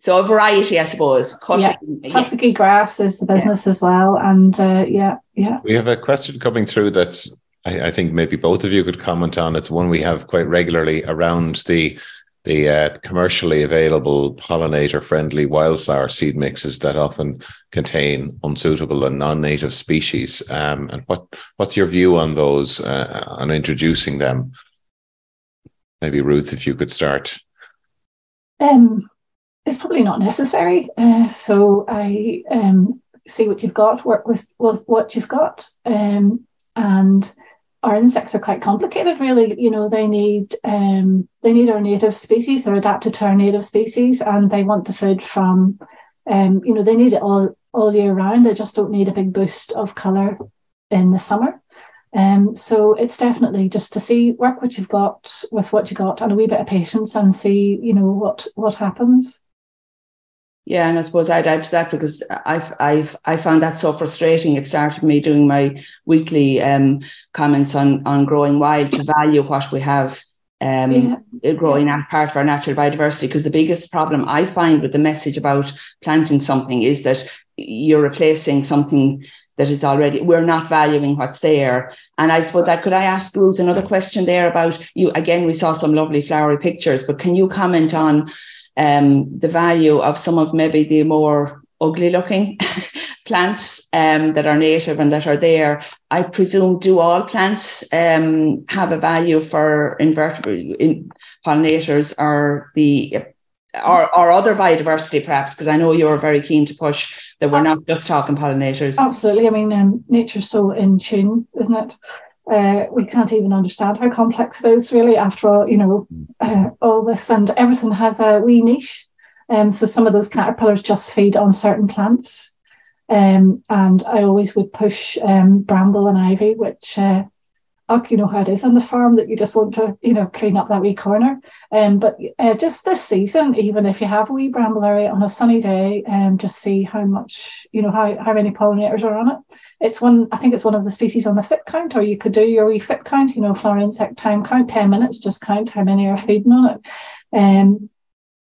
So a variety, I suppose. Cutting, yeah. Tussocky grass is the business as well, and uh, yeah, yeah. We have a question coming through that's I, I, think maybe both of you could comment on. It's one we have quite regularly around the the uh, commercially available pollinator friendly wildflower seed mixes that often contain unsuitable and non-native species. Um, and what what's your view on those uh, on introducing them? Maybe Ruth, if you could start. Um, it's probably not necessary. Uh, so I um, see what you've got, work with, with what you've got, um, and our insects are quite complicated really. You know they need um, they need our native species. They're adapted to our native species and they want the food from um, you know they need it all all year round. They just don't need a big boost of color in the summer. Um, so it's definitely just to see work what you've got with what you got and a wee bit of patience and see you know what what happens yeah, and I suppose I'd add to that because I've I've I found that so frustrating. It started me doing my weekly um, comments on on growing wild to value what we have um, yeah. growing yeah. part of our natural biodiversity. Because the biggest problem I find with the message about planting something is that you're replacing something that is already we're not valuing what's there. And I suppose that could I ask Ruth another question there about you again, we saw some lovely flowery pictures, but can you comment on um, the value of some of maybe the more ugly looking plants um, that are native and that are there. I presume do all plants um, have a value for invertebrate in pollinators or the or, or other biodiversity perhaps because I know you're very keen to push that we're not just talking pollinators. Absolutely. I mean um, nature's so in tune, isn't it? Uh, we can't even understand how complex it is really. After all you know uh, all this and everything has a wee niche. Um, so some of those caterpillars just feed on certain plants. Um, and I always would push um, bramble and ivy which uh, oh, you know how it is on the farm that you just want to, you know, clean up that wee corner. Um, but uh, just this season, even if you have a wee bramble area on a sunny day, um, just see how much, you know, how, how many pollinators are on it. It's one, I think it's one of the species on the FIT Count, or you could do your wee FIT Count, you know, flower insect time count, 10 minutes, just count how many are feeding on it. Um,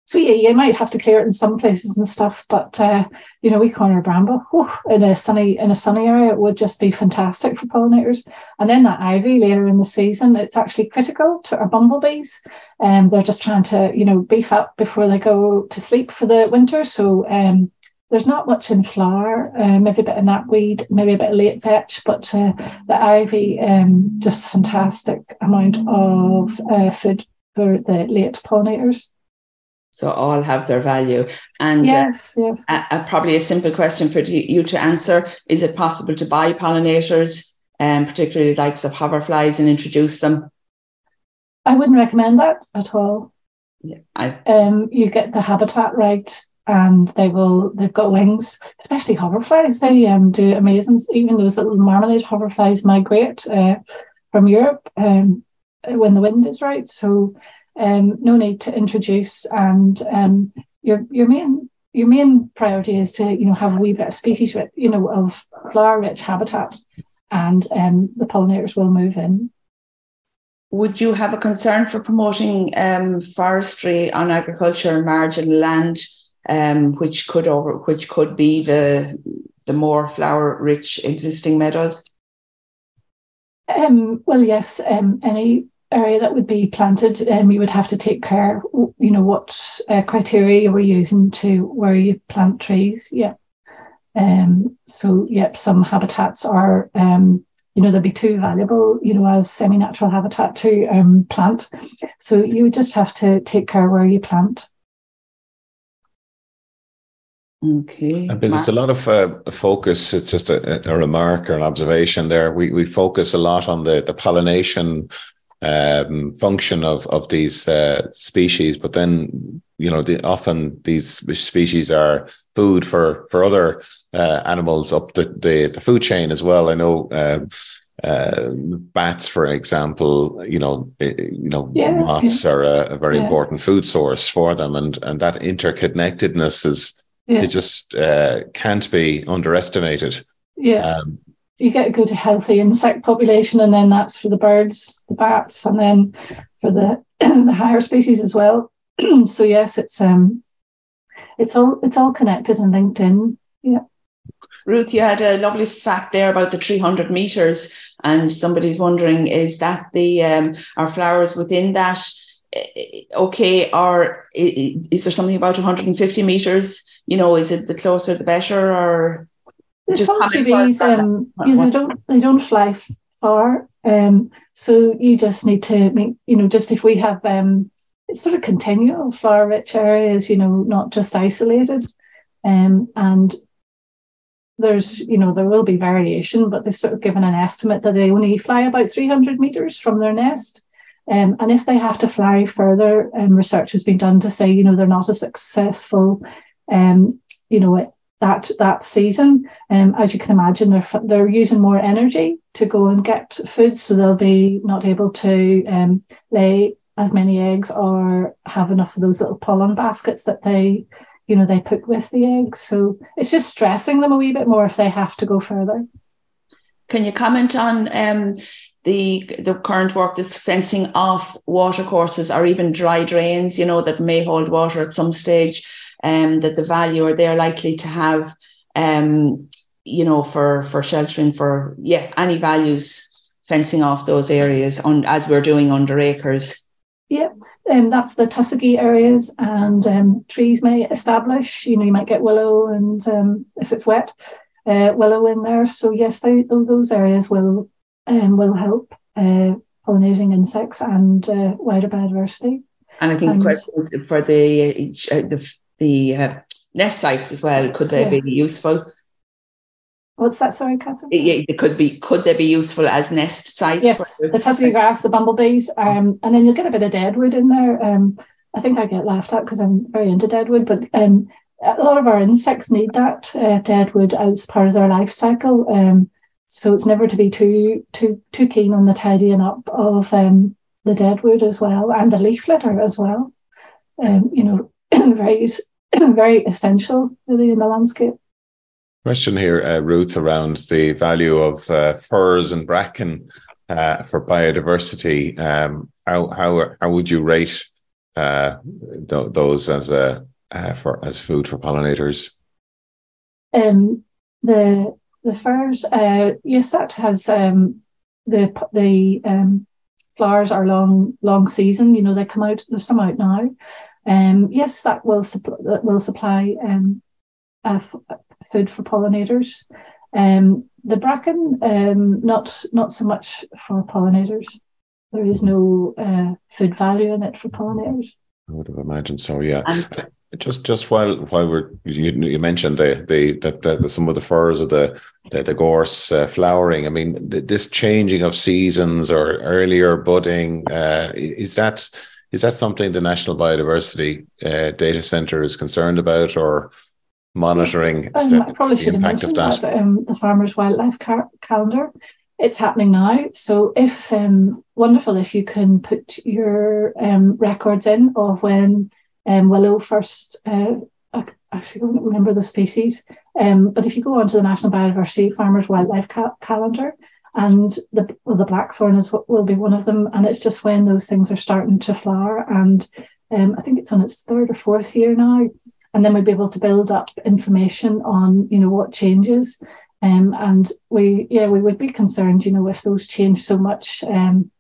so yeah, you might have to clear it in some places and stuff, but uh, you know, wee corner bramble whew, in a sunny in a sunny area it would just be fantastic for pollinators. And then that ivy later in the season, it's actually critical to our bumblebees. And um, they're just trying to you know beef up before they go to sleep for the winter. So um, there's not much in flower, uh, maybe a bit of knapweed, maybe a bit of late vetch, but uh, the ivy, um, just fantastic amount of uh, food for the late pollinators. So all have their value. And yes, uh, yes. A, a, probably a simple question for you to answer: Is it possible to buy pollinators, um, particularly likes of hoverflies, and introduce them? I wouldn't recommend that at all. Yeah, I, um, you get the habitat right, and they will. They've got wings, especially hoverflies. They um, do amazing. Even those little marmalade hoverflies migrate uh, from Europe um, when the wind is right. So um, no need to introduce and um, your your main your main priority is to you know have a wee bit of species you know of flower rich habitat and um, the pollinators will move in would you have a concern for promoting um, forestry on agriculture and marginal land um, which could over which could be the the more flower rich existing meadows? Um, well, yes. Um, any area that would be planted, um, you would have to take care. You know what uh, criteria you were using to where you plant trees. Yeah. Um, so, yep, some habitats are, um, you know, they'll be too valuable, you know, as semi-natural habitat to um, plant. So you would just have to take care where you plant. Okay. I mean, there's a lot of uh, focus. It's just a, a, remark or an observation there. We we focus a lot on the the pollination um, function of of these uh, species, but then you know, the, often these species are food for for other uh, animals up the, the, the food chain as well. I know. Um, uh, bats, for example, you know, eh, you know, yeah, moths yeah. are a, a very yeah. important food source for them, and and that interconnectedness is it just uh, can't be underestimated. Yeah. Um, you get a good healthy insect population, and then that's for the birds, the bats, and then for the the higher species as well. so yes, it's um, it's all it's all connected and linked in. Yeah. Ruth, you had a lovely fact there about the 300 meters, and somebody's wondering is that the um, are flowers within that eh, okay, or is there something about 150 meters? You know, is it the closer the better, or there's some trees, um, you know, they don't they don't fly far, um, so you just need to make you know just if we have um it's sort of continual flower rich areas, you know, not just isolated. Um, and there's, you know, there will be variation, but they've sort of given an estimate that they only fly about 300 meters from their nest. Um, and if they have to fly further, um, research has been done to say, you know, they're not as successful, um, you know, that that season. Um, as you can imagine, they're they're using more energy to go and get food, so they'll be not able to um, lay as many eggs or have enough of those little pollen baskets that they you know they put with the eggs. So it's just stressing them a wee bit more if they have to go further. Can you comment on um, the the current work that's fencing off water courses or even dry drains you know that may hold water at some stage um, that the value or they're likely to have um, you know for for sheltering for yeah any values fencing off those areas on as we're doing under ACRES yeah, um, that's the tussocky areas, and um, trees may establish. You know, you might get willow, and um, if it's wet, uh, willow in there. So yes, they, those areas will um, will help uh, pollinating insects and uh, wider biodiversity. And I think and, the question is for the uh, the, the uh, nest sites as well. Could they yes. be useful? What's that? Sorry, Catherine. Yeah, it could be. Could they be useful as nest sites? Yes, the tussocky grass, the bumblebees, um, and then you'll get a bit of deadwood in there. Um, I think I get laughed at because I'm very into deadwood, but um, a lot of our insects need that uh, deadwood as part of their life cycle. Um, so it's never to be too too too keen on the tidying up of um, the deadwood as well and the leaf litter as well. Um, you know, very very essential really in the landscape. Question here, uh, Ruth, around the value of uh, furze and bracken uh, for biodiversity. Um, how how how would you rate uh, th- those as a uh, for as food for pollinators? Um, the the furze, uh, yes, that has um, the the um, flowers are long long season. You know, they come out. There's some out now. Um, yes, that will supply that will supply um, food for pollinators. Um, the bracken, um, not not so much for pollinators. There is no uh, food value in it for pollinators. I would have imagined so. Yeah. And, just just while while we're you, you mentioned the the that the, the, some of the furze of the the, the gorse uh, flowering. I mean, th- this changing of seasons or earlier budding uh, is that is that something the National Biodiversity uh, Data Center is concerned about, or monitoring yes, um, I probably should have mentioned that, that um, the Farmers Wildlife car- Calendar. It's happening now. So if um, wonderful if you can put your um, records in of when um, willow first. Uh, I actually don't remember the species, um, but if you go onto the National Biodiversity Farmers Wildlife Ca- Calendar, and the the blackthorn is will be one of them, and it's just when those things are starting to flower, and um, I think it's on its third or fourth year now, and then we'd be able to build up information on you know what changes. Um, and we yeah we would be concerned you know if those change so much um,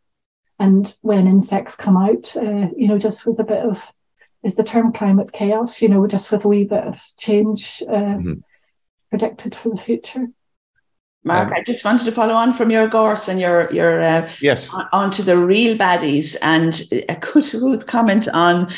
and when insects come out uh, you know just with a bit of is the term climate chaos you know just with a wee bit of change uh, mm-hmm. predicted for the future Mark, um, I just wanted to follow on from your gorse and your your uh, yes onto the real baddies and a good Ruth comment on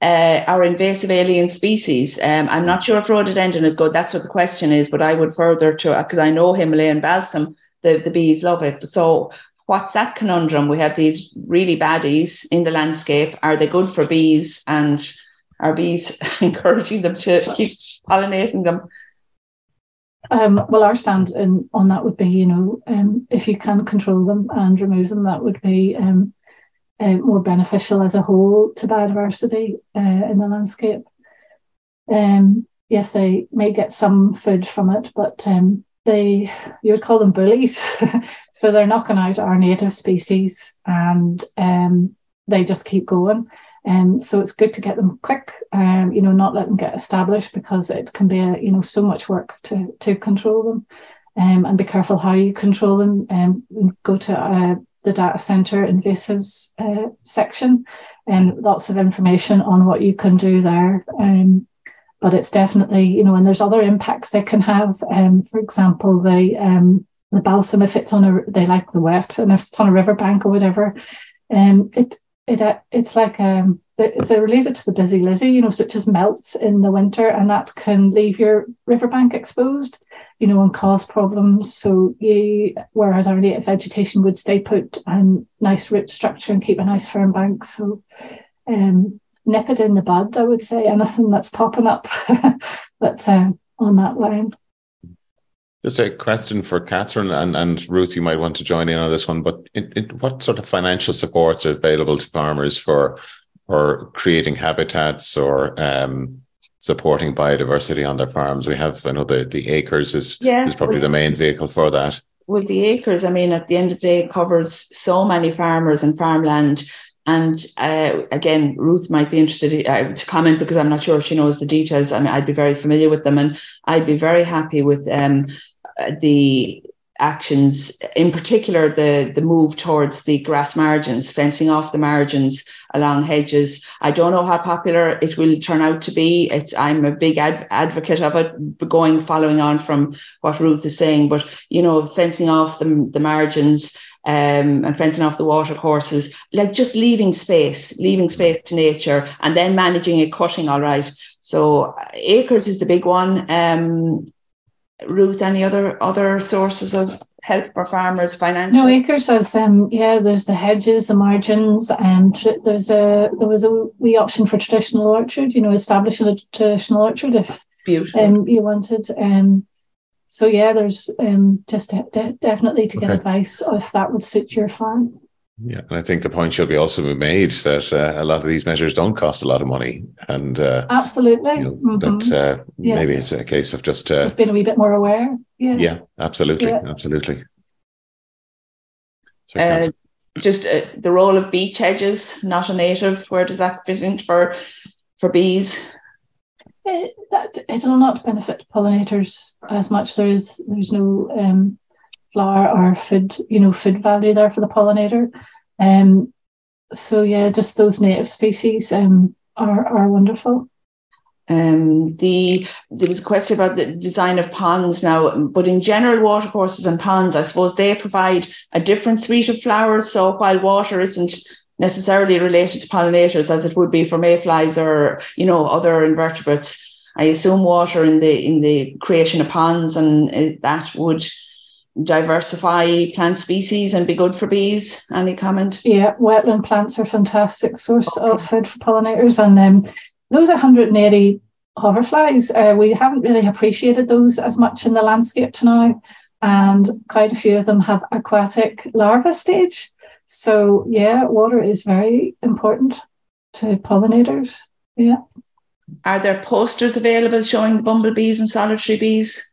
uh, our invasive alien species. Um, I'm not sure if rhododendron is good. That's what the question is, but I would further to because I know Himalayan balsam, the, the bees love it. So what's that conundrum? We have these really baddies in the landscape. Are they good for bees? And are bees encouraging them to keep pollinating them? Um, well, our stand in, on that would be, you know, um, if you can control them and remove them, that would be um, uh, more beneficial as a whole to biodiversity uh, in the landscape. Um, yes, they may get some food from it, but um, they you would call them bullies. so they're knocking out our native species, and um, they just keep going. Um, so it's good to get them quick, um, you know, not let them get established because it can be a, you know so much work to to control them, um, and be careful how you control them. Um, go to uh, the data center invasives uh, section and lots of information on what you can do there. Um, but it's definitely, you know, and there's other impacts they can have. Um, for example, the um, the balsam, if it's on a, they like the wet, and if it's on a riverbank or whatever, um, it it uh, it's like um, it's related to the busy lizzie, you know, so it just melts in the winter, and that can leave your riverbank exposed you know, and cause problems. So you, whereas our native vegetation would stay put and nice root structure and keep a nice firm bank. So um, nip it in the bud, I would say. Anything that's popping up that's uh, on that line. Just a question for Catherine and, and Ruth, you might want to join in on this one, but it, it, what sort of financial supports are available to farmers for for creating habitats or um, supporting biodiversity on their farms. We have, I know the, the ACRES is, yeah, is probably the main vehicle for that. Well, the ACRES, I mean, at the end of the day, it covers so many farmers and farmland. And uh, again, Ruth might be interested uh, to comment because I'm not sure if she knows the details. I mean, I'd be very familiar with them, and I'd be very happy with um, the actions, in particular the the move towards the grass margins, fencing off the margins along hedges. I don't know how popular it will turn out to be. It's I'm a big ad- advocate of it, going following on from what Ruth is saying. But you know, fencing off the the margins. Um, and fencing off the water courses, like just leaving space, leaving space to nature, and then managing it, cutting all right. So ACRES is the big one. Um, Ruth, any other other sources of help for farmers financially? No, ACRES as um yeah, there's the hedges, the margins, and there's a there was a wee option for traditional orchard. You know, establishing a traditional orchard if Beautiful. Um, you wanted. Um, so yeah, there's um just de- definitely to get okay. advice if that would suit your farm. Yeah, and I think the point should be also be made that uh, a lot of these measures don't cost a lot of money, and uh, absolutely you know, mm-hmm. that uh, yeah. maybe it's a case of just uh, just being a wee bit more aware. Yeah, yeah, absolutely, yeah. absolutely. Uh, just uh, the role of beech hedges, not a native. Where does that fit in for for bees? It, that it'll not benefit pollinators as much. There is there's no um, flower or food, you know, food value there for the pollinator. Um, so yeah, just those native species um, are are wonderful. Um, the there was a question about the design of ponds now, but in general, watercourses and ponds, I suppose they provide a different suite of flowers. So while water isn't necessarily related to pollinators as it would be for mayflies or you know other invertebrates, I assume water in the in the creation of ponds and uh, that would diversify plant species and be good for bees. Any comment? Yeah, wetland plants are a fantastic source okay. of food for pollinators, and um, those 180 hoverflies, uh, we haven't really appreciated those as much in the landscape to now, and quite a few of them have aquatic larva stage. So yeah, water is very important to pollinators. Yeah. Are there posters available showing bumblebees and solitary bees?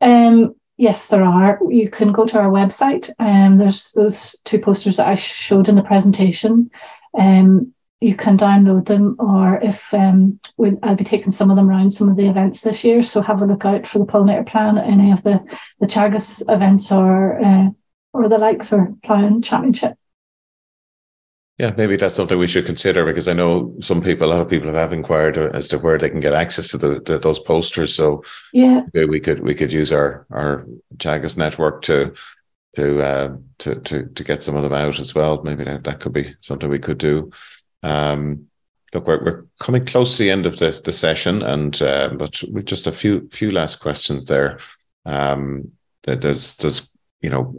Um, Yes, there are. You can go to our website. Um, there's those two posters that I showed in the presentation. Um, you can download them, or if um, we, I'll be taking some of them around some of the events this year. So have a look out for the pollinator plan at any of the the Teagasc events or uh, or the likes or Ploughing Championship. Yeah, maybe that's something we should consider because I know some people, a lot of people have inquired as to where they can get access to the, those posters. So yeah, we could we could use our our Teagasc network to to uh, to to to get some of them out as well. Maybe that, that could be something we could do. Um, look, we're, we're coming close to the end of the, the session, and uh, but with just a few few last questions there. Um, that there's there's you know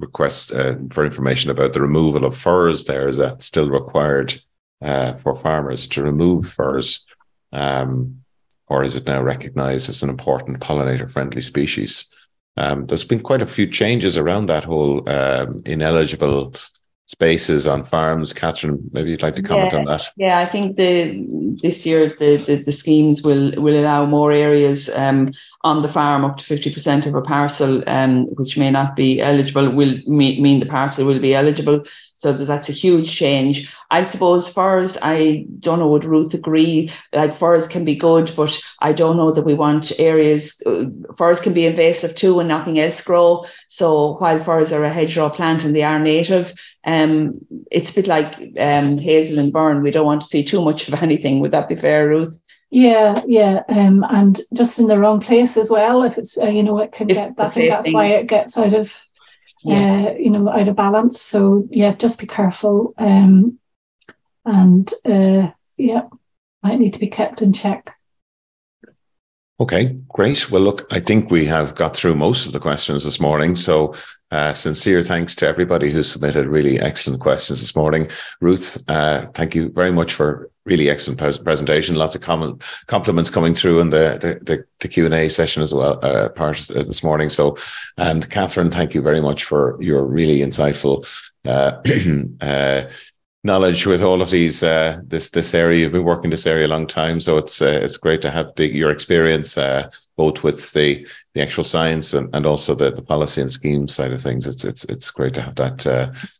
request uh, for information about the removal of furze there. Is that still required uh, for farmers to remove furze? Um, or is it now recognized as an important pollinator friendly species? Um, there's been quite a few changes around that whole um, ineligible spaces on farms. Catherine, maybe you'd like to comment yeah, on that. Yeah, I think the this year the, the, the schemes will will allow more areas um, on the farm up to fifty percent of a parcel, um, which may not be eligible, will mean the parcel will be eligible. So that's a huge change. I suppose furze, I don't know, would Ruth agree? Like furze can be good, but I don't know that we want areas, uh, furze can be invasive too and nothing else grow. So while furze are a hedgerow plant and they are native, um, it's a bit like um, hazel and burn. We don't want to see too much of anything. Would that be fair, Ruth? Yeah, yeah, um, and just in the wrong place as well. If it's uh, you know, it can if get. I think that's why it gets out of yeah. uh, you know, out of balance. So yeah, just be careful. Um, and uh, yeah, might need to be kept in check. Okay, great. Well, look, I think we have got through most of the questions this morning. So, uh, sincere thanks to everybody who submitted really excellent questions this morning. Ruth, uh, thank you very much for really excellent presentation. Lots of common compliments coming through in the the, the, the Q and A session as well, uh, part uh, this morning. So, and Catherine, thank you very much for your really insightful. Uh, uh, knowledge with all of these uh, this this area. You've been working this area a long time, so it's it's great to have the, your experience both with the the actual science and, and also the, the policy and scheme side of things. It's it's it's great to have that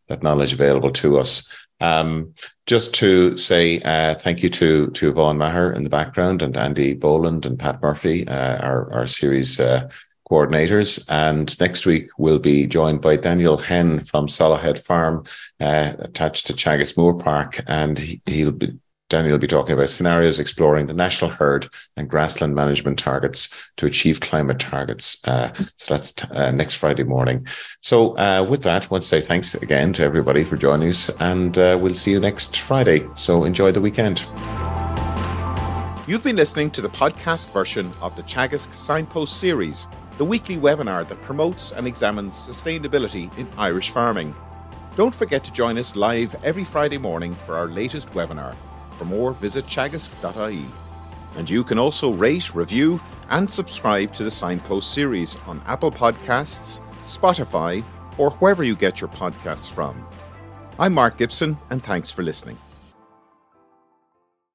that knowledge available to us. Um, just to say uh, thank you to to Yvonne Maher in the background and Andy Boland and Pat Murphy, uh, our our series coordinators. And next week we'll be joined by Daniel Hen from Solohead Farm, uh, attached to Teagasc Moorepark, and he, will be. Daniel will be talking about scenarios exploring the national herd and grassland management targets to achieve climate targets. Uh, so that's t- uh, next Friday morning. So, uh, with that, I want to say thanks again to everybody for joining us, and uh, we'll see you next Friday. So, enjoy the weekend. You've been listening to the podcast version of the Teagasc Signpost series the weekly webinar that promotes and examines sustainability in Irish farming. Don't forget to join us live every Friday morning for our latest webinar. For more, visit teagasc.ie. And you can also rate, review, and subscribe to the Signpost series on Apple Podcasts, Spotify, or wherever you get your podcasts from. I'm Mark Gibson, and thanks for listening.